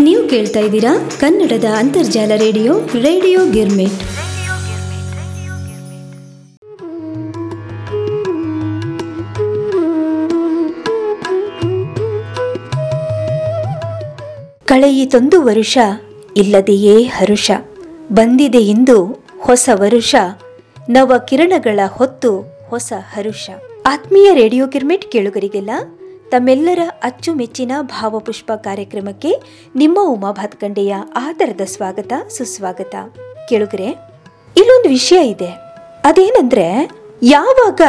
ನೀವು ಕೇಳ್ತಾ ಇದ್ದೀರಾ ಕನ್ನಡದ ಅಂತರ್ಜಾಲ ರೇಡಿಯೋ ರೇಡಿಯೋ ಗಿರ್ಮಿಟ್. ಕಳೆಯಿತೊಂದು ವರುಷ ಇಲ್ಲದೆಯೇ ಹರುಷ. ಬಂದಿದೆ ಇಂದು ಹೊಸ ವರುಷ. ನವ ಕಿರಣಗಳ ಹೊತ್ತು ಹೊಸ ಹರುಷ. ಆತ್ಮೀಯ ರೇಡಿಯೋ ಗಿರ್ಮಿಟ್ ಕೇಳುಗರಿಗೆಲ್ಲ ತಮ್ಮೆಲ್ಲರ ಅಚ್ಚುಮೆಚ್ಚಿನ ಭಾವಪುಷ್ಪ ಕಾರ್ಯಕ್ರಮಕ್ಕೆ ನಿಮ್ಮ ಉಮಾ ಭಾತ್ಕಂಡೆಯ ಆಧಾರದ ಸ್ವಾಗತ, ಸುಸ್ವಾಗತ. ಕೇಳುಗರೆ, ಇಲ್ಲೊಂದು ವಿಷಯ ಇದೆ. ಅದೇನಂದ್ರೆ, ಯಾವಾಗ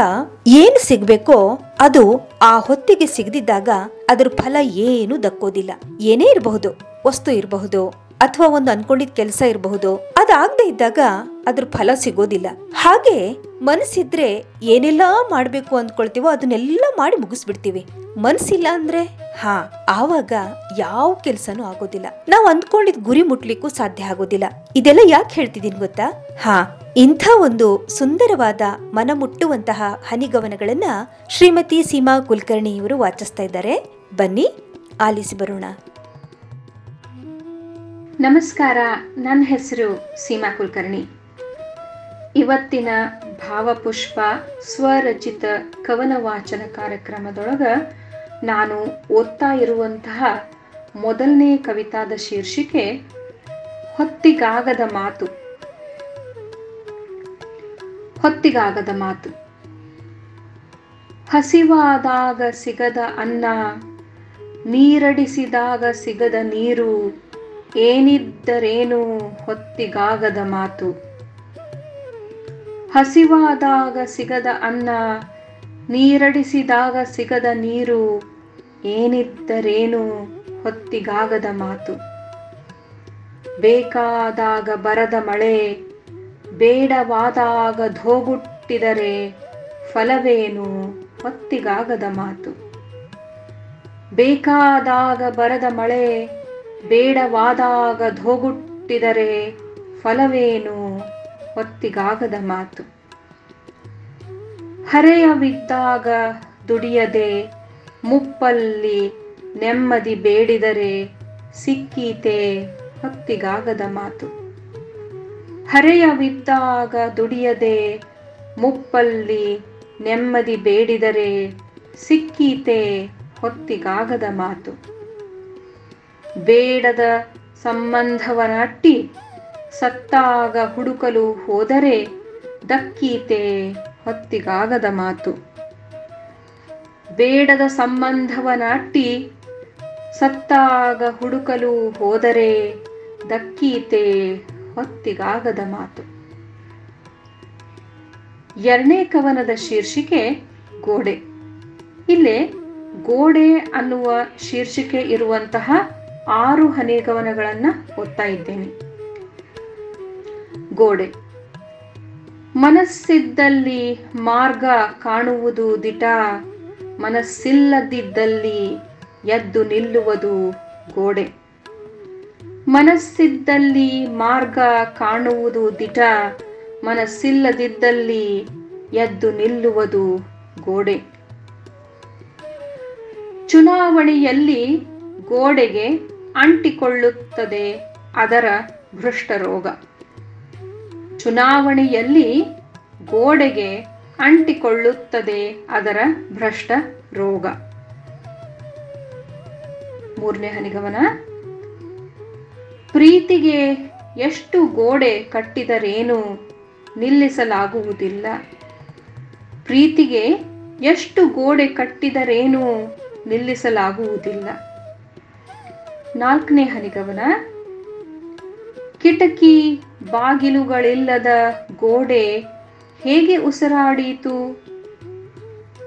ಏನು ಸಿಗ್ಬೇಕೋ ಅದು ಆ ಹೊತ್ತಿಗೆ ಸಿಗದಿದ್ದಾಗ ಅದರ ಫಲ ಏನು ದಕ್ಕೋದಿಲ್ಲ. ಏನೇ ಇರಬಹುದು, ವಸ್ತು ಇರಬಹುದು. ಅಥವಾ ಒಂದು ಅನ್ಕೊಂಡಿದ್ ಕೆಲಸ ಇರಬಹುದು. ಅದಾಗದೆ ಇದ್ದಾಗ ಅದ್ರ ಫಲ ಸಿಗೋದಿಲ್ಲ. ಹಾಗೆ ಮನಸ್ಸಿದ್ರೆ ಏನೆಲ್ಲಾ ಮಾಡ್ಬೇಕು ಅಂದ್ಕೊಳ್ತೀವೋ ಅದನ್ನೆಲ್ಲ ಮಾಡಿ ಮುಗಿಸ್ಬಿಡ್ತೀವಿ. ಮನಸ್ಸಿಲ್ಲ ಅಂದ್ರೆ, ಹಾ, ಆವಾಗ ಯಾವ ಕೆಲ್ಸನೂ ಆಗೋದಿಲ್ಲ. ನಾವು ಅಂದ್ಕೊಂಡಿದ್ ಗುರಿ ಮುಟ್ಲಿಕ್ಕೂ ಸಾಧ್ಯ ಆಗೋದಿಲ್ಲ. ಇದೆಲ್ಲ ಯಾಕೆ ಹೇಳ್ತಿದೀನಿ ಗೊತ್ತಾ? ಹಾ, ಇಂಥ ಒಂದು ಸುಂದರವಾದ ಮನ ಮುಟ್ಟುವಂತಹ ಹನಿಗವನಗಳನ್ನ ಶ್ರೀಮತಿ ಸೀಮಾ ಕುಲಕರ್ಣಿ ಇವರು ವಾಚಿಸ್ತಾ ಇದ್ದಾರೆ. ಬನ್ನಿ, ಆಲಿಸಿ ಬರೋಣ. ನಮಸ್ಕಾರ ನನ್ನ ಹೆಸರು ಸೀಮಾ ಕುಲಕರ್ಣಿ. ಇವತ್ತಿನ ಭಾವಪುಷ್ಪ ಸ್ವರಚಿತ ಕವನ ವಾಚನ ಕಾರ್ಯಕ್ರಮದೊಳಗ ನಾನು ಓದ್ತಾ ಇರುವಂತಹ ಮೊದಲನೇ ಕವಿತಾದ ಶೀರ್ಷಿಕೆ, ಹೊತ್ತಿಗಾಗದ ಮಾತು. ಹೊತ್ತಿಗಾಗದ ಮಾತು. ಹಸಿವಾದಾಗ ಸಿಗದ ಅನ್ನ, ನೀರಡಿಸಿದಾಗ ಸಿಗದ ನೀರು ಏನಿದ್ದರೇನು ಹೊತ್ತಿಗಾಗದ ಮಾತು? ಹಸಿವಾದಾಗ ಸಿಗದ ಅನ್ನ, ನೀರಡಿಸಿದಾಗ ಸಿಗದ ನೀರು, ಏನಿದ್ದರೇನು ಹೊತ್ತಿಗಾಗದ ಮಾತು? ಬೇಕಾದಾಗ ಬರದ ಮಳೆ, ಬೇಡವಾದಾಗ ಧೋಗುಟ್ಟಿದರೆ ಫಲವೇನು ಹೊತ್ತಿಗಾಗದ ಮಾತು? ಬೇಕಾದಾಗ ಬರದ ಮಳೆ ಬೇಡವಾದಾಗ ಧೋಗುಟ್ಟಿದರೆ ಫಲವೇನು? ಹೊತ್ತಿಗಾಗದ ಮಾತು. ಹರೆಯವಿದ್ದಾಗ ದುಡಿಯದೆ ಮುಪ್ಪಲ್ಲಿ ನೆಮ್ಮದಿ ಬೇಡಿದರೆ ಸಿಕ್ಕೀತೆ ಹೊತ್ತಿಗಾಗದ ಮಾತು. ಹರೆಯವಿದ್ದಾಗ ದುಡಿಯದೆ ಮುಪ್ಪಲ್ಲಿ ನೆಮ್ಮದಿ ಬೇಡಿದರೆ ಸಿಕ್ಕೀತೆ ಹೊತ್ತಿಗಾಗದ ಮಾತು. ಬೇಡದ ಸಂಬಂಧವನಟ್ಟಿ ಸತ್ತಾಗ ಹುಡುಕಲು ಹೋದರೆ ದಕ್ಕೀತೆ ಹೊತ್ತಿಗಾಗದ ಮಾತು. ಬೇಡದ ಸಂಬಂಧವನಟ್ಟಿ ಸತ್ತಾಗ ಹುಡುಕಲು ಹೋದರೆ ದಕ್ಕೀತೆ ಹೊತ್ತಿಗಾಗದ ಮಾತು. ಎರಡನೇ ಕವನದ ಶೀರ್ಷಿಕೆ ಗೋಡೆ. ಇಲ್ಲಿ ಗೋಡೆ ಅನ್ನುವ ಶೀರ್ಷಿಕೆ ಇರುವಂತಹ ಆರು ಹನಿಗವನಗಳನ್ನು ಓದ್ತಾ ಇದ್ದೇನೆ. ಗೋಡೆ. ಮನಸ್ಸಿದ್ದಲ್ಲಿ ಮಾರ್ಗ ಕಾಣುವುದು ದಿಟ, ಮನಸ್ಸಿಲ್ಲದಿದ್ದಲ್ಲಿ ಎದ್ದು ನಿಲ್ಲುವುದು ಗೋಡೆ. ಮನಸ್ಸಿದ್ದಲ್ಲಿ ಮಾರ್ಗ ಕಾಣುವುದು ದಿಟ, ಮನಸ್ಸಿಲ್ಲದಿದ್ದಲ್ಲಿ ಎದ್ದು ನಿಲ್ಲುವುದು ಗೋಡೆ. ಚುನಾವಣೆಯಲ್ಲಿ ಗೋಡೆಗೆ ಅಂಟಿಕೊಳ್ಳುತ್ತದೆ ಅದರ ಭೃಷ್ಟರೋಗ. ಚುನಾವಣೆಯಲ್ಲಿ ಗೋಡೆಗೆ ಅಂಟಿಕೊಳ್ಳುತ್ತದೆ ಅದರ ಭ್ರಷ್ಟ ರೋಗ ಮೂರನೇ ಹನಿಗಮನ. ಪ್ರೀತಿಗೆ ಎಷ್ಟು ಗೋಡೆ ಕಟ್ಟಿದರೇನು ನಿಲ್ಲಿಸಲಾಗುವುದಿಲ್ಲ. ಪ್ರೀತಿಗೆ ಎಷ್ಟು ಗೋಡೆ ಕಟ್ಟಿದರೇನು ನಿಲ್ಲಿಸಲಾಗುವುದಿಲ್ಲ. ನಾಲ್ಕನೇ ಹನಿಗವನ ಕಿಟಕಿ ಬಾಗಿಲುಗಳಿಲ್ಲದ ಗೋಡೆ ಹೇಗೆ ಉಸಿರಾಡೀತು?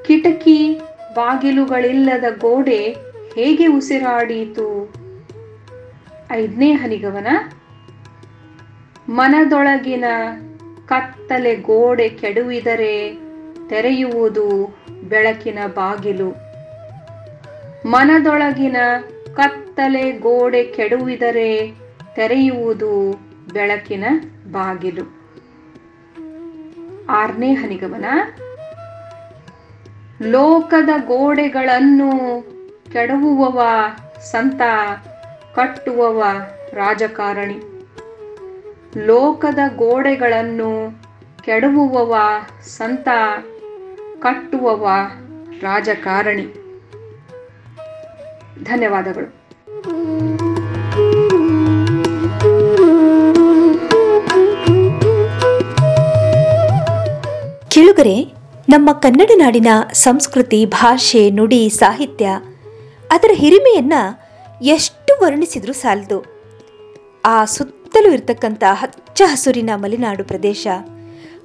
ಕಿಟಕಿ ಬಾಗಿಲುಗಳಿಲ್ಲದ ಗೋಡೆ ಹೇಗೆ ಉಸಿರಾಡೀತು? ಐದನೇ ಹನಿಗವನ ಮನದೊಳಗಿನ ಕತ್ತಲೆ ಗೋಡೆ ಕೆಡುವಿದರೆ ತೆರೆಯುವುದು ಬೆಳಕಿನ ಬಾಗಿಲು. ಮನದೊಳಗಿನ ಕತ್ತಲೆ ಗೋಡೆ ಕೆಡುವಿದರೆ ತೆರೆಯುವುದು ಬೆಳಕಿನ ಬಾಗಿಲು. ಆರನೇ ಹನಿಗಮನ ಲೋಕದ ಗೋಡೆಗಳನ್ನು ಕೆಡವುವವ ಸಂತ, ಕಟ್ಟುವವ ರಾಜಕಾರಣಿ. ಲೋಕದ ಗೋಡೆಗಳನ್ನು ಕೆಡವುವವ ಸಂತ, ಕಟ್ಟುವವ ರಾಜಕಾರಣಿ. ಧನ್ಯವಾದಗಳು. ಕೇಳುಗರೆ, ನಮ್ಮ ಕನ್ನಡ ನಾಡಿನ ಸಂಸ್ಕೃತಿ, ಭಾಷೆ, ನುಡಿ, ಸಾಹಿತ್ಯ, ಅದರ ಹಿರಿಮೆಯನ್ನ ಎಷ್ಟು ವರ್ಣಿಸಿದ್ರೂ ಸಾಲದು. ಆ ಸುತ್ತಲೂ ಇರತಕ್ಕಂಥ ಹಚ್ಚ ಹಸುರಿನ ಮಲೆನಾಡು ಪ್ರದೇಶ,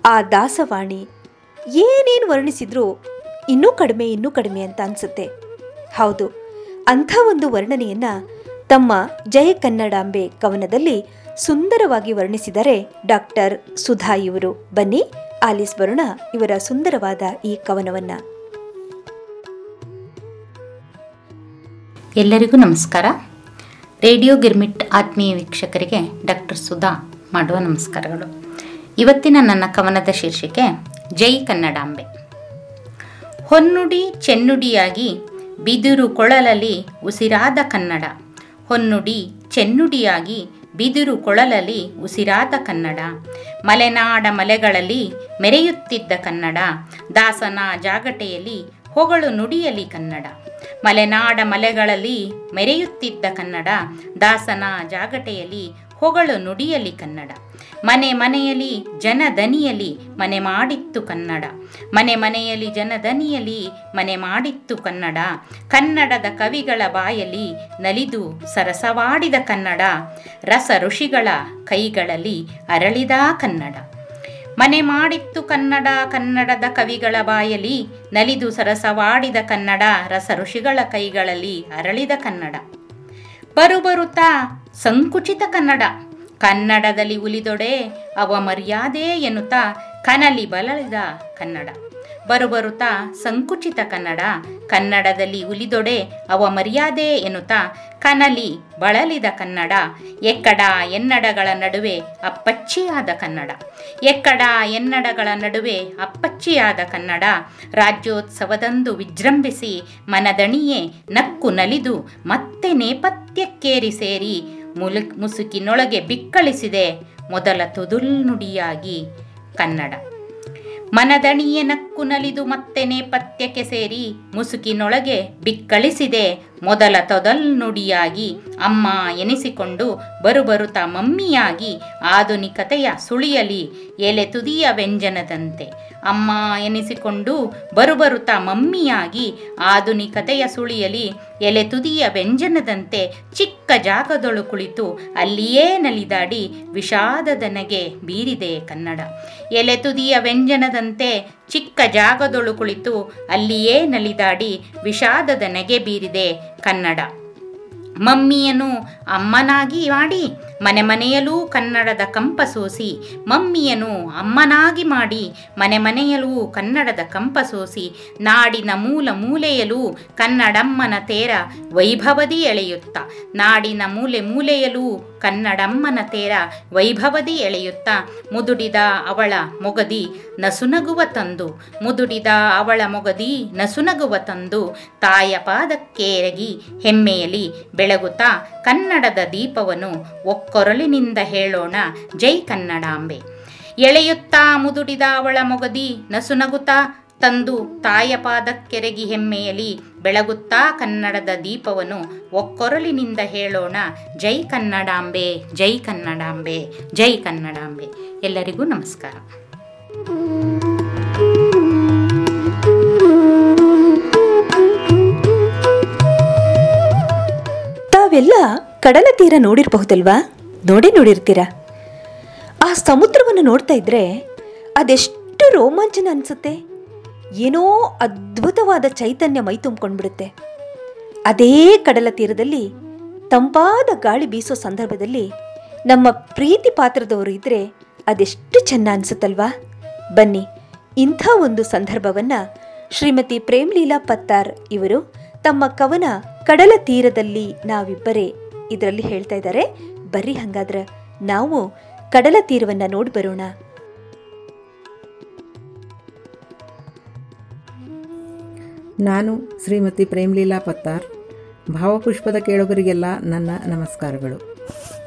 ಆ ದಾಸವಾಣಿ ಏನೇನು ವರ್ಣಿಸಿದ್ರೂ ಇನ್ನೂ ಕಡಿಮೆ ಇನ್ನೂ ಕಡಿಮೆ ಅಂತ ಅನ್ಸುತ್ತೆ. ಹೌದು ಅಂಥ ಒಂದು ವರ್ಣನೆಯನ್ನ ತಮ್ಮ ಜಯ ಕನ್ನಡಾಂಬೆ ಕವನದಲ್ಲಿ ಸುಂದರವಾಗಿ ವರ್ಣಿಸಿದರೆ ಡಾಕ್ಟರ್ ಸುಧಾ ಇವರು. ಬನ್ನಿ, ಆಲಿಸ್ ಬರೋಣ ಇವರ ಸುಂದರವಾದ ಈ ಕವನವನ್ನ. ಎಲ್ಲರಿಗೂ ನಮಸ್ಕಾರ. ರೇಡಿಯೋ ಗಿರ್ಮಿಟ್ ಆತ್ಮೀಯ ವೀಕ್ಷಕರಿಗೆ ಡಾಕ್ಟರ್ ಸುಧಾ ಮಾಡುವ ನಮಸ್ಕಾರಗಳು. ಇವತ್ತಿನ ನನ್ನ ಕವನದ ಶೀರ್ಷಿಕೆ, ಜೈ ಕನ್ನಡಾಂಬೆ. ಹೊನ್ನುಡಿ ಚೆನ್ನುಡಿಯಾಗಿ ಬಿದಿರು ಕೊಳಲಲ್ಲಿ ಉಸಿರಾದ ಕನ್ನಡ. ಹೊನ್ನುಡಿ ಚೆನ್ನುಡಿಯಾಗಿ ಬಿದಿರು ಕೊಳಲಲ್ಲಿ ಉಸಿರಾದ ಕನ್ನಡ. ಮಲೆನಾಡ ಮಲೆಗಳಲ್ಲಿ ಮೆರೆಯುತ್ತಿದ್ದ ಕನ್ನಡ. ದಾಸನ ಜಾಗಟೆಯಲ್ಲಿ ಹೊಗಳು ನುಡಿಯಲಿ ಕನ್ನಡ. ಮಲೆನಾಡ ಮಲೆಗಳಲ್ಲಿ ಮೆರೆಯುತ್ತಿದ್ದ ಕನ್ನಡ. ದಾಸನ ಜಾಗಟೆಯಲ್ಲಿ ಹೊಗಳು ನುಡಿಯಲಿ ಕನ್ನಡ. ಮನೆ ಮನೆಯಲ್ಲಿ ಜನದನಿಯಲಿ ಮನೆ ಮಾಡಿತ್ತು ಕನ್ನಡ. ಮನೆ ಮನೆಯಲ್ಲಿ ಜನದನಿಯಲಿ ಮನೆ ಮಾಡಿತ್ತು ಕನ್ನಡ. ಕನ್ನಡದ ಕವಿಗಳ ಬಾಯಲಿ ನಲಿದು ಸರಸವಾಡಿದ ಕನ್ನಡ. ರಸ ಋಷಿಗಳ ಕೈಗಳಲ್ಲಿ ಅರಳಿದ ಕನ್ನಡ. ಮನೆ ಮಾಡಿತ್ತು ಕನ್ನಡ, ಕನ್ನಡದ ಕವಿಗಳ ಬಾಯಲಿ ನಲಿದು ಸರಸವಾಡಿದ ಕನ್ನಡ. ರಸ ಋಷಿಗಳ ಕೈಗಳಲ್ಲಿ ಅರಳಿದ ಕನ್ನಡ. ಬರುಬರುತ್ತಾ ಸಂಕುಚಿತ ಕನ್ನಡ. ಕನ್ನಡದಲ್ಲಿ ಉಲಿದೊಡೆ ಅವ ಮರ್ಯಾದೆ ಎನ್ನುತ್ತಾ ಕನಲಿ ಬಲಳಿದ ಕನ್ನಡ. ಬರುಬರುತ್ತಾ ಸಂಕುಚಿತ ಕನ್ನಡ. ಕನ್ನಡದಲ್ಲಿ ಉಲಿದೊಡೆ ಅವ ಮರ್ಯಾದೆ ಎನ್ನುತ್ತಾ ಕನಲಿ ಬಳಲಿದ ಕನ್ನಡ. ಎಕ್ಕಡ ಎನ್ನಡಗಳ ನಡುವೆ ಅಪ್ಪಚ್ಚಿಯಾದ ಕನ್ನಡ. ಎಕ್ಕಡ ಎನ್ನಡಗಳ ನಡುವೆ ಅಪ್ಪಚ್ಚಿಯಾದ ಕನ್ನಡ. ರಾಜ್ಯೋತ್ಸವದಂದು ವಿಜೃಂಭಿಸಿ ಮನದಣಿಯೇ ನಕ್ಕು ನಲಿದು ಮತ್ತೆ ನೇಪಥ್ಯಕ್ಕೇರಿ ಸೇರಿ ಮುಲು ಮುಸುಕಿನೊಳಗೆ ಬಿಕ್ಕಳಿಸಿದೆ ಮೊದಲ ತುದುಲ್ನುಡಿಯಾಗಿ ಕನ್ನಡ. ಮನದಣಿಯ ನಕ್ಕು ನಲಿದು ಮತ್ತೆ ನೇಪಥ್ಯಕ್ಕೆ ಸೇರಿ ಮುಸುಕಿನೊಳಗೆ ಬಿಕ್ಕಳಿಸಿದೆ ಮೊದಲ ತೊದಲ್ನುಡಿಯಾಗಿ ಅಮ್ಮ ಎನಿಸಿಕೊಂಡು ಬರುಬರುತ್ತ ಮಮ್ಮಿಯಾಗಿ ಆಧುನಿಕತೆಯ ಸುಳಿಯಲಿ ಎಲೆ ತುದಿಯ ವ್ಯಂಜನದಂತೆ. ಅಮ್ಮ ಎನಿಸಿಕೊಂಡು ಬರುಬರುತ್ತ ಮಮ್ಮಿಯಾಗಿ ಆಧುನಿಕತೆಯ ಸುಳಿಯಲಿ ಎಲೆ ತುದಿಯ ವ್ಯಂಜನದಂತೆ ಚಿಕ್ಕ ಜಾಗದೊಳು ಕುಳಿತು ಅಲ್ಲಿಯೇ ನಲಿದಾಡಿ ವಿಷಾದದನೆಗೆ ಬೀರಿದೆ ಕನ್ನಡ. ಎಲೆ ತುದಿಯ ವ್ಯಂಜನದಂತೆ ಚಿಕ್ಕ ಜಾಗದೊಳು ಕುಳಿತು ಅಲ್ಲಿಯೇ ನಲಿದಾಡಿ ವಿಷಾದದ ನೆಗೆ ಬೀರಿದೆ ಕನ್ನಡ. ಮಮ್ಮಿಯನ್ನು ಅಮ್ಮನಾಗಿ ಮಾಡಿ ಮನೆ ಮನೆಯಲ್ಲೂ ಕನ್ನಡದ ಕಂಪ ಸೋಸಿ ಮಮ್ಮಿಯನ್ನು ಅಮ್ಮನಾಗಿ ಮಾಡಿ ಮನೆ ಮನೆಯಲ್ಲೂ ಕನ್ನಡದ ಕಂಪ ಸೋಸಿ ನಾಡಿನ ಮೂಲ ಮೂಲೆಯಲ್ಲೂ ಕನ್ನಡಮ್ಮನ ತೇರ ವೈಭವದಿ ಎಳೆಯುತ್ತ, ನಾಡಿನ ಮೂಲೆ ಮೂಲೆಯಲ್ಲೂ ಕನ್ನಡಮ್ಮನ ತೇರ ವೈಭವದಿ ಎಳೆಯುತ್ತ, ಮುದುಡಿದ ಅವಳ ಮೊಗದಿ ನಸುನಗುವ ತಂದು, ಮುದುಡಿದ ಅವಳ ಮೊಗದಿ ನಸುನಗುವ ತಂದು ತಾಯ ಪಾದಕ್ಕೇರಗಿ ಹೆಮ್ಮೆಯಲ್ಲಿ ಬೆಳಗುತ್ತಾ ಕನ್ನಡದ ದೀಪವನ್ನು ಒಕ್ಕೊರಲಿನಿಂದ ಹೇಳೋಣ. ಜೈ ಕನ್ನಡಾಂಬೆ. ಎಳೆಯುತ್ತಾ ಮುದುಡಿದ ಅವಳ ಮೊಗದಿ, ನಸುನಗುತ್ತಾ ತಂದು ತಾಯ ಪಾದಕ್ಕೆರಗಿ ಹೆಮ್ಮೆಯಲಿ ಬೆಳಗುತ್ತಾ ಕನ್ನಡದ ದೀಪವನ್ನು ಒಕ್ಕೊರಲಿನಿಂದ ಹೇಳೋಣ. ಜೈ ಕನ್ನಡಾಂಬೆ ಜೈ ಕನ್ನಡಾಂಬೆ ಜೈ ಕನ್ನಡಾಂಬೆ. ಎಲ್ಲರಿಗೂ ನಮಸ್ಕಾರ. ತಾವೆಲ್ಲ ಕಡಲ ತೀರ ನೋಡಿರಬಹುದಲ್ವಾ? ನೋಡಿ ನೋಡಿರ್ತೀರ? ಆ ಸಮುದ್ರವನ್ನು ನೋಡ್ತಾ ಇದ್ರೆ ಅದೆಷ್ಟು ರೋಮಾಂಚನ ಅನಿಸುತ್ತೆ? ಏನೋ ಅದ್ಭುತವಾದ ಚೈತನ್ಯ ಮೈ ತುಂಬಿಕೊಂಡ್ಬಿಡುತ್ತೆ. ಅದೇ ಕಡಲ ತೀರದಲ್ಲಿ ತಂಪಾದ ಗಾಳಿ ಬೀಸೋ ಸಂದರ್ಭದಲ್ಲಿ ನಮ್ಮ ಪ್ರೀತಿ ಪಾತ್ರದವರು ಇದ್ರೆ ಅದೆಷ್ಟು ಚೆನ್ನ ಅನ್ಸುತ್ತಲ್ವಾ? ಬನ್ನಿ, ಇಂಥ ಒಂದು ಸಂದರ್ಭವನ್ನ ಶ್ರೀಮತಿ ಪ್ರೇಮ್ಲೀಲಾ ಪತ್ತಾರ್ ಇವರು ತಮ್ಮ ಕವನ ಕಡಲ ತೀರದಲ್ಲಿ ನಾವಿಬ್ಬರೇ. ಇದರಲ್ಲಿ ಹೇಳ್ತಾ ಇದ್ದಾರೆ, ಬರ್ರಿ ಹಂಗಾದ್ರೆ, ನಾವು ಕಡಲ ತೀರವನ್ನ ನೋಡಿ ಬರೋಣ. ನಾನು ಶ್ರೀಮತಿ ಪ್ರೇಮ್ಲೀಲಾ ಪತ್ತಾರ್, ಭಾವಪುಷ್ಪದ ಕೇಳುಗರಿಗೆಲ್ಲ ನನ್ನ ನಮಸ್ಕಾರಗಳು.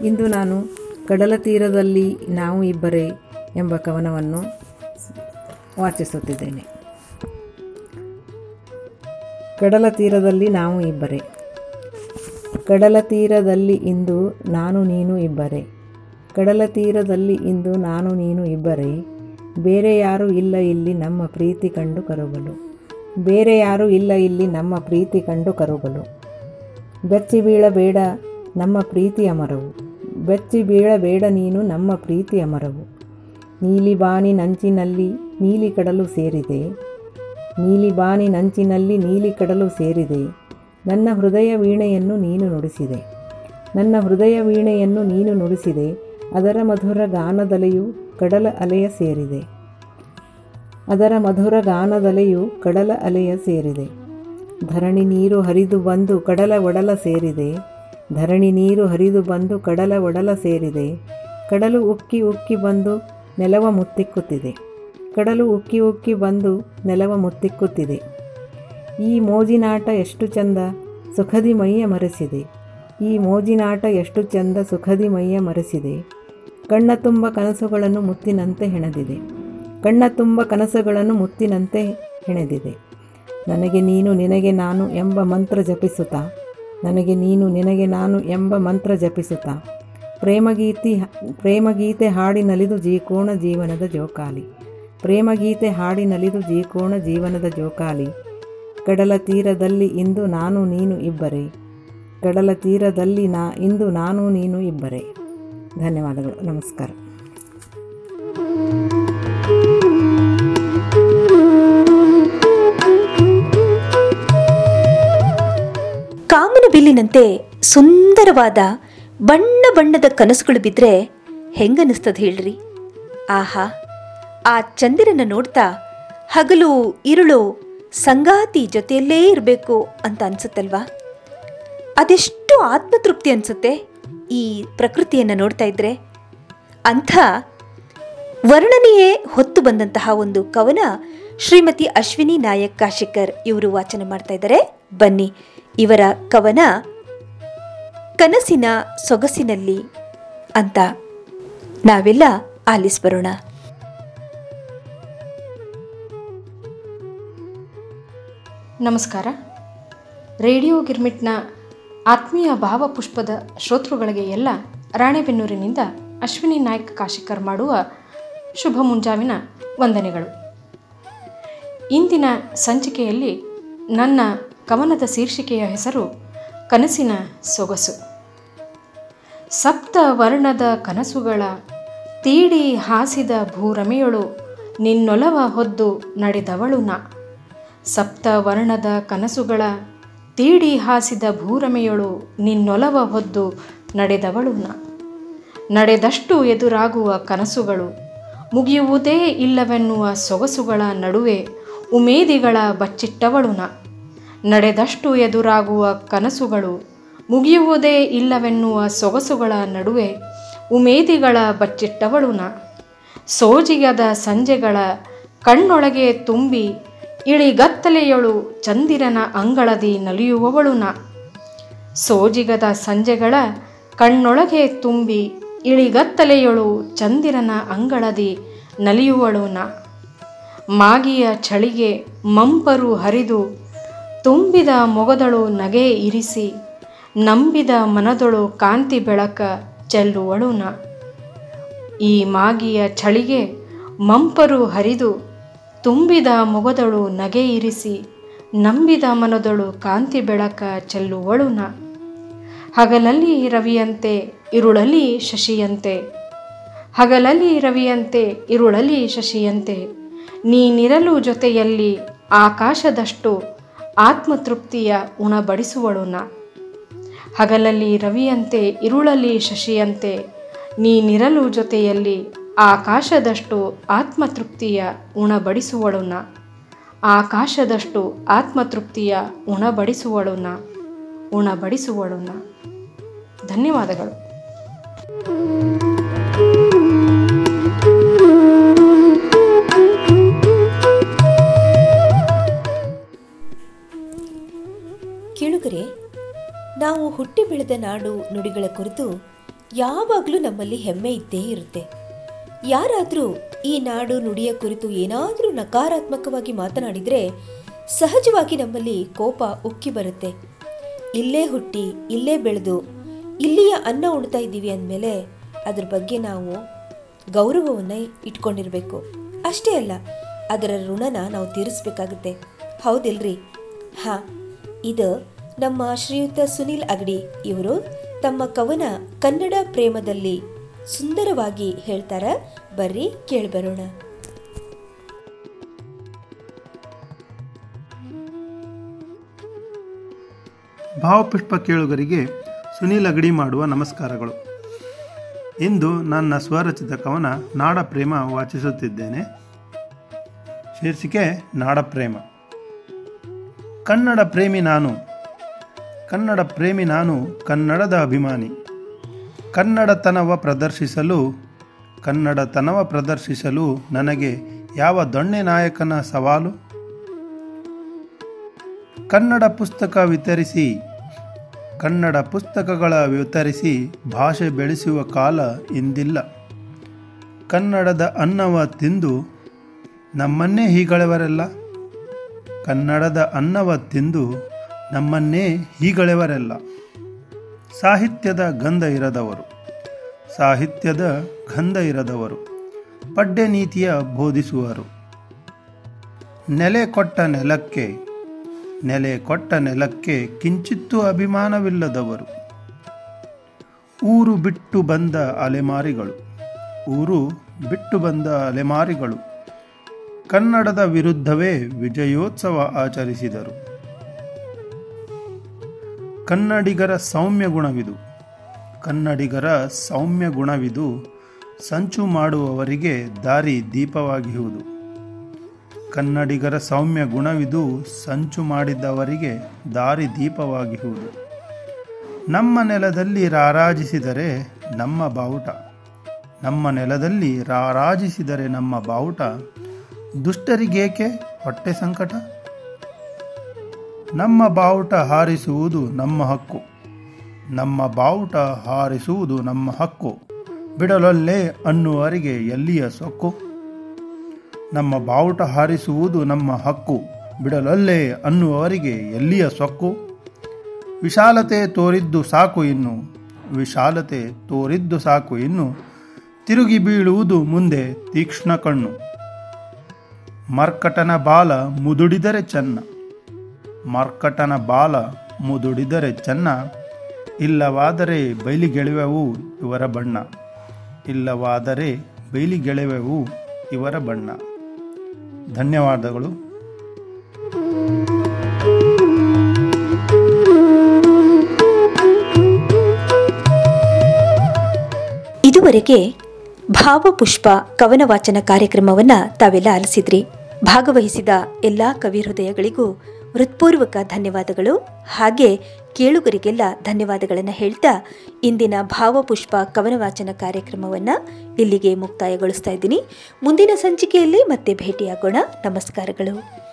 ಇಂದು ನಾನು ಕಡಲ ತೀರದಲ್ಲಿ ನಾವು ಇಬ್ಬರೇ ಎಂಬ ಕವನವನ್ನು ವಾಚಿಸುತ್ತಿದ್ದೇನೆ. ಕಡಲ ತೀರದಲ್ಲಿ ನಾವು ಇಬ್ಬರೇ. ಕಡಲ ತೀರದಲ್ಲಿ ಇಂದು ನಾನು, ನೀನು ಇಬ್ಬರೇ. ಕಡಲ ತೀರದಲ್ಲಿ ಇಂದು ನಾನು, ನೀನು ಇಬ್ಬರೇ. ಬೇರೆ ಯಾರೂ ಇಲ್ಲ, ಇಲ್ಲಿ ನಮ್ಮ ಪ್ರೀತಿ ಕಂಡು ಕರುಗಲು ಬೇರೆ ಯಾರೂ ಇಲ್ಲ, ಇಲ್ಲಿ ನಮ್ಮ ಪ್ರೀತಿ ಕಂಡು ಕರುಗಲು ಬೆಚ್ಚಿ ಬೀಳಬೇಡ ನಮ್ಮ ಪ್ರೀತಿ ಅಮರವು ಬೆಚ್ಚಿ ಬೀಳಬೇಡ ನೀನು ನಮ್ಮ ಪ್ರೀತಿ ಅಮರವು ನೀಲಿ ಬಾನಿ ನಂಚಿನಲ್ಲಿ ನೀಲಿ ಕಡಲು ಸೇರಿದೆ. ನೀಲಿ ಬಾನಿ ನಂಚಿನಲ್ಲಿ ನೀಲಿ ಕಡಲು ಸೇರಿದೆ. ನನ್ನ ಹೃದಯ ವೀಣೆಯನ್ನು ನೀನು ನುಡಿಸಿದೆ. ನನ್ನ ಹೃದಯ ವೀಣೆಯನ್ನು ನೀನು ನುಡಿಸಿದೆ. ಅದರ ಮಧುರ ಗಾನದಲೆಯು ಕಡಲ ಅಲೆಯ ಸೇರಿದೆ. ಅದರ ಮಧುರ ಗಾನದಲೆಯು ಕಡಲ ಅಲೆಯ ಸೇರಿದೆ. ಧರಣಿ ನೀರು ಹರಿದು ಬಂದು ಕಡಲ ಒಡಲ ಸೇರಿದೆ. ಧರಣಿ ನೀರು ಹರಿದು ಬಂದು ಕಡಲ ಒಡಲ ಸೇರಿದೆ. ಕಡಲು ಉಕ್ಕಿ ಉಕ್ಕಿ ಬಂದು ನೆಲವ ಮುತ್ತಿಕ್ಕುತ್ತಿದೆ. ಕಡಲು ಉಕ್ಕಿ ಉಕ್ಕಿ ಬಂದು ನೆಲವ ಮುತ್ತಿಕ್ಕುತ್ತಿದೆ. ಈ ಮೋಜಿನಾಟ ಎಷ್ಟು ಚಂದ ಸುಖದಿ ಮೈಯ ಮರೆಸಿದೆ. ಈ ಮೋಜಿನಾಟ ಎಷ್ಟು ಚಂದ ಸುಖದಿ ಮೈಯ ಮರೆಸಿದೆ. ಕಣ್ಣ ತುಂಬ ಕನಸುಗಳನ್ನು ಮುತ್ತಿನಂತೆ ಹೆಣೆದಿದೆ. ಕಣ್ಣ ತುಂಬ ಕನಸುಗಳನ್ನು ಮುತ್ತಿನಂತೆ ಹೆಣೆದಿದೆ. ನನಗೆ ನೀನು, ನಿನಗೆ ನಾನು ಎಂಬ ಮಂತ್ರ ಜಪಿಸುತ್ತಾ? ನನಗೆ ನೀನು, ನಿನಗೆ ನಾನು ಎಂಬ ಮಂತ್ರ ಜಪಿಸುತ್ತಾ? ಪ್ರೇಮಗೀತಿ, ಪ್ರೇಮಗೀತೆ ಹಾಡಿನಲಿದು ಜೀಕೋಣ ಜೀವನದ ಜೋಕಾಲಿ. ಪ್ರೇಮಗೀತೆ ಹಾಡಿ ನಲಿದು ಜೀಕೋಣ ಜೀವನದ ಜೋಕಾಲಿ. ಕಡಲ ತೀರದಲ್ಲಿ ಇಂದು ನಾನು ನೀನು ಇಬ್ಬರೇ. ಕಡಲ ತೀರದಲ್ಲಿ ನಾ, ಇಂದು ನಾನು ನೀನು ಇಬ್ಬರೇ. ಧನ್ಯವಾದಗಳು. ನಮಸ್ಕಾರ. ಕಾಮನ ಬಿಲ್ಲಿನಂತೆ ಸುಂದರವಾದ ಬಣ್ಣ ಬಣ್ಣದ ಕನಸುಗಳು ಬಿದ್ದರೆ ಹೆಂಗನಿಸ್ತದೆ ಹೇಳ್ರಿ? ಆಹಾ ಆ ಚಂದಿರನ ನೋಡ್ತಾ ಹಗಲು, ಇರುಳು, ಸಂಗಾತಿ ಜೊತೆಯಲ್ಲೇ ಇರಬೇಕು ಅಂತ ಅನ್ಸುತ್ತಲ್ವಾ? ಅದೆಷ್ಟು ಆತ್ಮತೃಪ್ತಿ ಅನ್ಸುತ್ತೆ ಈ ಪ್ರಕೃತಿಯನ್ನು ನೋಡ್ತಾ ಇದ್ರೆ? ಅಂಥ ವರ್ಣನೆಯೇ ಹೊತ್ತು ಬಂದಂತಹ ಒಂದು ಕವನ ಶ್ರೀಮತಿ ಅಶ್ವಿನಿ ನಾಯಕ್ ಕಾಶಿಕರ್ ಇವರು ವಾಚನ ಮಾಡ್ತಾ ಇದ್ದಾರೆ ಬನ್ನಿ, ಇವರ ಕವನ ಕನಸಿನ ಸೊಗಸಿನಲ್ಲಿ ಅಂತ ನಾವೆಲ್ಲ ಆಲಿಸ್ ನಮಸ್ಕಾರ. ರೇಡಿಯೋ ಗಿರ್ಮಿಟ್ನ ಆತ್ಮೀಯ ಭಾವಪುಷ್ಪದ ಶ್ರೋತೃಗಳಿಗೆ ಎಲ್ಲ ರಾಣೆಬೆನ್ನೂರಿನಿಂದ ಅಶ್ವಿನಿ ನಾಯ್ಕ ಕಾಶಿಕರ್ ಮಾಡುವ ಶುಭ ಮುಂಜಾವಿನ ವಂದನೆಗಳು. ಇಂದಿನ ಸಂಚಿಕೆಯಲ್ಲಿ ನನ್ನ ಕವನದ ಶೀರ್ಷಿಕೆಯ ಹೆಸರು ಕನಸಿನ ಸೊಗಸು. ಸಪ್ತ ವರ್ಣದ ಕನಸುಗಳ ತೀಡಿ ಹಾಸಿದ ಭೂರಮೆಯೊಳು ನಿನ್ನೊಲವ ಹೊದ್ದು ನಡೆದವಳು ನಾ. ಸಪ್ತ ವರ್ಣದ ಕನಸುಗಳ ತೀಡಿ ಹಾಸಿದ ಭೂರಮೆಯೊಳು ನಿನ್ನೊಲವ ಹೊದ್ದು ನಡೆದವಳು ನಾ. ನಡೆದಷ್ಟು ಎದುರಾಗುವ ಕನಸುಗಳು ಮುಗಿಯುವುದೇ ಇಲ್ಲವೆನ್ನುವ ಸೊಗಸುಗಳ ನಡುವೆ ಉಮೇದಿಗಳ ಬಚ್ಚಿಟ್ಟವಳು ನಡೆದಷ್ಟು ಎದುರಾಗುವ ಕನಸುಗಳು ಮುಗಿಯುವುದೇ ಇಲ್ಲವೆನ್ನುವ ಸೊಗಸುಗಳ ನಡುವೆ ಉಮೇದಿಗಳ ಬಚ್ಚಿಟ್ಟವಳು ನಾ. ಸೋಜಿಗದ ಸಂಜೆಗಳ ಕಣ್ಣೊಳಗೆ ತುಂಬಿ ಇಳಿಗತ್ತಲೆಯೊಳು ಚಂದಿರನ ಅಂಗಳದಿ ನಲಿಯುವವಳು ನಾ ಸೋಜಿಗದ ಸಂಜೆಗಳ ಕಣ್ಣೊಳಗೆ ತುಂಬಿ ಇಳಿಗತ್ತಲೆಯೊಳು ಚಂದಿರನ ಅಂಗಳದಿ ನಲಿಯುವಳು ನಾ ಮಾಗಿಯ ಚಳಿಗೆ ಮಂಪರು ಹರಿದು ತುಂಬಿದ ಮೊಗದಳು ನಗೆ ಇರಿಸಿ ನಂಬಿದ ಮನದೊಳು ಕಾಂತಿ ಬೆಳಕ ಚೆಲ್ಲುವಳು ನಾ ಈ ಮಾಗಿಯ ಚಳಿಗೆ ಮಂಪರು ಹರಿದು ತುಂಬಿದ ಮೊಗದಳು ನಗೆ ಇರಿಸಿ, ನಂಬಿದ ಮನದಳು ಕಾಂತಿ ಬೆಳಕ ಚೆಲ್ಲುವಳು ನಾ. ಹಗಲಲ್ಲಿ ರವಿಯಂತೆ ಇರುಳಲಿ ಶಶಿಯಂತೆ. ಹಗಲಲ್ಲಿ ರವಿಯಂತೆ ಇರುಳಲಿ ಶಶಿಯಂತೆ. ನೀನಿರಲು ಜೊತೆಯಲ್ಲಿ ಆಕಾಶದಷ್ಟು ಆತ್ಮತೃಪ್ತಿಯ ಉಣಬಡಿಸುವಳು ನಾ. ಹಗಲಲ್ಲಿ ರವಿಯಂತೆ ಇರುಳಲಿ ಶಶಿಯಂತೆ ನೀನಿರಲು ಜೊತೆಯಲ್ಲಿ ಆಕಾಶದಷ್ಟು ಆತ್ಮತೃಪ್ತಿಯ ಉಣಬಡಿಸುವಳು ನಾ ಆಕಾಶದಷ್ಟು ಆತ್ಮತೃಪ್ತಿಯ ಉಣಬಡಿಸುವಳು ಉಣಬಡಿಸುವಳುನ. ಉಣಬಡಿಸುವಳು ನಾ ಧನ್ಯವಾದಗಳು. ಕೇಳುಗರೆ ಹುಟ್ಟಿ ಬೆಳೆದ ನಾಡು ನುಡಿಗಳ ಕುರಿತು ಯಾವಾಗಲೂ ನಮ್ಮಲ್ಲಿ ಹೆಮ್ಮೆ ಇದ್ದೇ ಇರುತ್ತೆ. ಯಾರಾದರೂ ಈ ನಾಡು ನುಡಿಯ ಕುರಿತು ಏನಾದರೂ ನಕಾರಾತ್ಮಕವಾಗಿ ಮಾತನಾಡಿದರೆ ಸಹಜವಾಗಿ ನಮ್ಮಲ್ಲಿ ಕೋಪ ಉಕ್ಕಿ ಬರುತ್ತೆ. ಇಲ್ಲೇ ಹುಟ್ಟಿ, ಇಲ್ಲೇ ಬೆಳೆದು, ಇಲ್ಲಿಯ ಅನ್ನ ಉಣ್ತಾ ಇದ್ದೀವಿ ಅಂದಮೇಲೆ ಅದ್ರ ಬಗ್ಗೆ ನಾವು ಗೌರವವನ್ನು ಇಟ್ಕೊಂಡಿರಬೇಕು. ಅಷ್ಟೇ ಅಲ್ಲ, ಅದರ ಋಣನ ನಾವು ತೀರಿಸಬೇಕಾಗುತ್ತೆ. ಹೌದಿಲ್ರಿ? ಹಾಂ, ಇದು ನಮ್ಮ ಶ್ರೀಯುತ ಸುನಿಲ್ ಅಗಡಿ ಇವರು. ತಮ್ಮ ಕವನ ಕನ್ನಡ ಪ್ರೇಮದಲ್ಲಿ ಸುಂದರವಾಗಿ ಹೇಳ್ತಾರ. ಬರ್ರಿ ಕೇಳ್ಬರೋಣ ಭಾವಪುಷ್ಪ ಕೇಳುಗರಿಗೆ ಸುನೀಲ್ ಅಗಡಿ ಮಾಡುವ ನಮಸ್ಕಾರಗಳು. ಇಂದು ನನ್ನ ಸ್ವರಚಿತ ಕವನ ನಾಡ ಪ್ರೇಮ ವಾಚಿಸುತ್ತಿದ್ದೇನೆ. ಶೀರ್ಷಿಕೆ ನಾಡ ಪ್ರೇಮ ಕನ್ನಡ ಪ್ರೇಮಿ ನಾನು. ಕನ್ನಡ ಪ್ರೇಮಿ ನಾನು ಕನ್ನಡದ ಅಭಿಮಾನಿ. ಕನ್ನಡತನವ ಪ್ರದರ್ಶಿಸಲು ಕನ್ನಡತನವ ಪ್ರದರ್ಶಿಸಲು ನನಗೆ ಯಾವ ದೊಣ್ಣೆ ನಾಯಕನ ಸವಾಲು? ಕನ್ನಡ ಪುಸ್ತಕ ವಿತರಿಸಿ, ಕನ್ನಡ ಪುಸ್ತಕಗಳ ವಿತರಿಸಿ ಭಾಷೆ ಬೆಳೆಸುವ ಕಾಲ ಇಂದಿಲ್ಲ. ಕನ್ನಡದ ಅನ್ನವ ತಿಂದು ನಮ್ಮನ್ನೇ ಹೀಗಳೆವರೆಲ್ಲ? ಕನ್ನಡದ ಅನ್ನವ ತಿಂದು ನಮ್ಮನ್ನೇ ಹೀಗಳೆವರೆಲ್ಲ? ಸಾಹಿತ್ಯದ ಗಂಧ ಇರದವರು. ಸಾಹಿತ್ಯದ ಗಂಧ ಇರದವರು. ಪಡ್ಡೆ ನೀತಿಯ ಬೋಧಿಸುವರು. ನೆಲೆ ಕೊಟ್ಟ ನೆಲಕ್ಕೆ, ನೆಲೆ ಕೊಟ್ಟ ನೆಲಕ್ಕೆ ಕಿಂಚಿತ್ತೂ ಅಭಿಮಾನವಿಲ್ಲದವರು. ಊರು ಬಿಟ್ಟು ಬಂದ ಅಲೆಮಾರಿಗಳು, ಊರು ಬಿಟ್ಟು ಬಂದ ಅಲೆಮಾರಿಗಳು. ಕನ್ನಡದ ವಿರುದ್ಧವೇ ವಿಜಯೋತ್ಸವ ಆಚರಿಸಿದರು. ಕನ್ನಡಿಗರ ಸೌಮ್ಯ ಗುಣವಿದು ಕನ್ನಡಿಗರ ಸೌಮ್ಯ ಗುಣವಿದು ಸಂಚು ಮಾಡುವವರಿಗೆ ದಾರಿ ದೀಪವಾಗಿಹುದು. ಕನ್ನಡಿಗರ ಸೌಮ್ಯ ಗುಣವಿದು ಸಂಚು ಮಾಡಿದವರಿಗೆ ದಾರಿ ದೀಪವಾಗಿಹುದು. ನಮ್ಮ ನೆಲದಲ್ಲಿ ರಾರಾಜಿಸಿದರೆ ನಮ್ಮ ಬಾವುಟ. ನಮ್ಮ ನೆಲದಲ್ಲಿ ರಾರಾಜಿಸಿದರೆ ನಮ್ಮ ಬಾವುಟ. ದುಷ್ಟರಿಗೇಕೆ ಹೊಟ್ಟೆ ಸಂಕಟ? ನಮ್ಮ ಬಾವುಟ ಹಾರಿಸುವುದು ನಮ್ಮ ಹಕ್ಕು. ನಮ್ಮ ಬಾವುಟ ಹಾರಿಸುವುದು ನಮ್ಮ ಹಕ್ಕು. ಬಿಡಲೊಲ್ಲೇ ಅನ್ನುವರಿಗೆ ಎಲ್ಲಿಯ ಸೊಕ್ಕು? ನಮ್ಮ ಬಾವುಟ ಹಾರಿಸುವುದು ನಮ್ಮ ಹಕ್ಕು. ಬಿಡಲೊಲ್ಲೇ ಅನ್ನುವರಿಗೆ ಎಲ್ಲಿಯ ಸೊಕ್ಕು? ವಿಶಾಲತೆ ತೋರಿದ್ದು ಸಾಕು ಇನ್ನು. ವಿಶಾಲತೆ ತೋರಿದ್ದು ಸಾಕು ಇನ್ನು. ತಿರುಗಿ ಬೀಳುವುದು ಮುಂದೆ ತೀಕ್ಷ್ಣ ಕಣ್ಣು. ಮರ್ಕಟನ ಬಾಲ ಮುದುಡಿದರೆ ಚೆನ್ನ. ಮರ್ಕಟನ ಬಾಲ ಮುದುಡಿದರೆ ಚೆನ್ನ, ಇಲ್ಲವಾದರೆ ಬಯಲಿಗೆಳೆವೆವು ಇವರ ಬಣ್ಣ. ಇಲ್ಲವಾದರೆ ಬಯಲಿಗೆಳೆವೆವು ಇವರ ಬಣ್ಣ. ಧನ್ಯವಾದಗಳು. ಇದುವರೆಗೆ ಭಾವಪುಷ್ಪ ಕವನ ವಾಚನ ಕಾರ್ಯಕ್ರಮವನ್ನು ತಾವೆಲ್ಲ ಆಲಿಸಿದ್ರಿ. ಭಾಗವಹಿಸಿದ ಎಲ್ಲಾ ಕವಿ ಹೃದಯಗಳಿಗೂ ಹೃತ್ಪೂರ್ವಕ ಧನ್ಯವಾದಗಳು. ಹಾಗೆ ಕೇಳುಗರಿಗೆಲ್ಲ ಧನ್ಯವಾದಗಳನ್ನು ಹೇಳ್ತಾ ಇಂದಿನ ಭಾವಪುಷ್ಪ ಕವನ ವಾಚನ ಕಾರ್ಯಕ್ರಮವನ್ನು ಇಲ್ಲಿಗೆ ಮುಕ್ತಾಯಗೊಳಿಸ್ತಾ ಇದ್ದೀನಿ. ಮುಂದಿನ ಸಂಚಿಕೆಯಲ್ಲಿ ಮತ್ತೆ ಭೇಟಿಯಾಗೋಣ. ನಮಸ್ಕಾರಗಳು.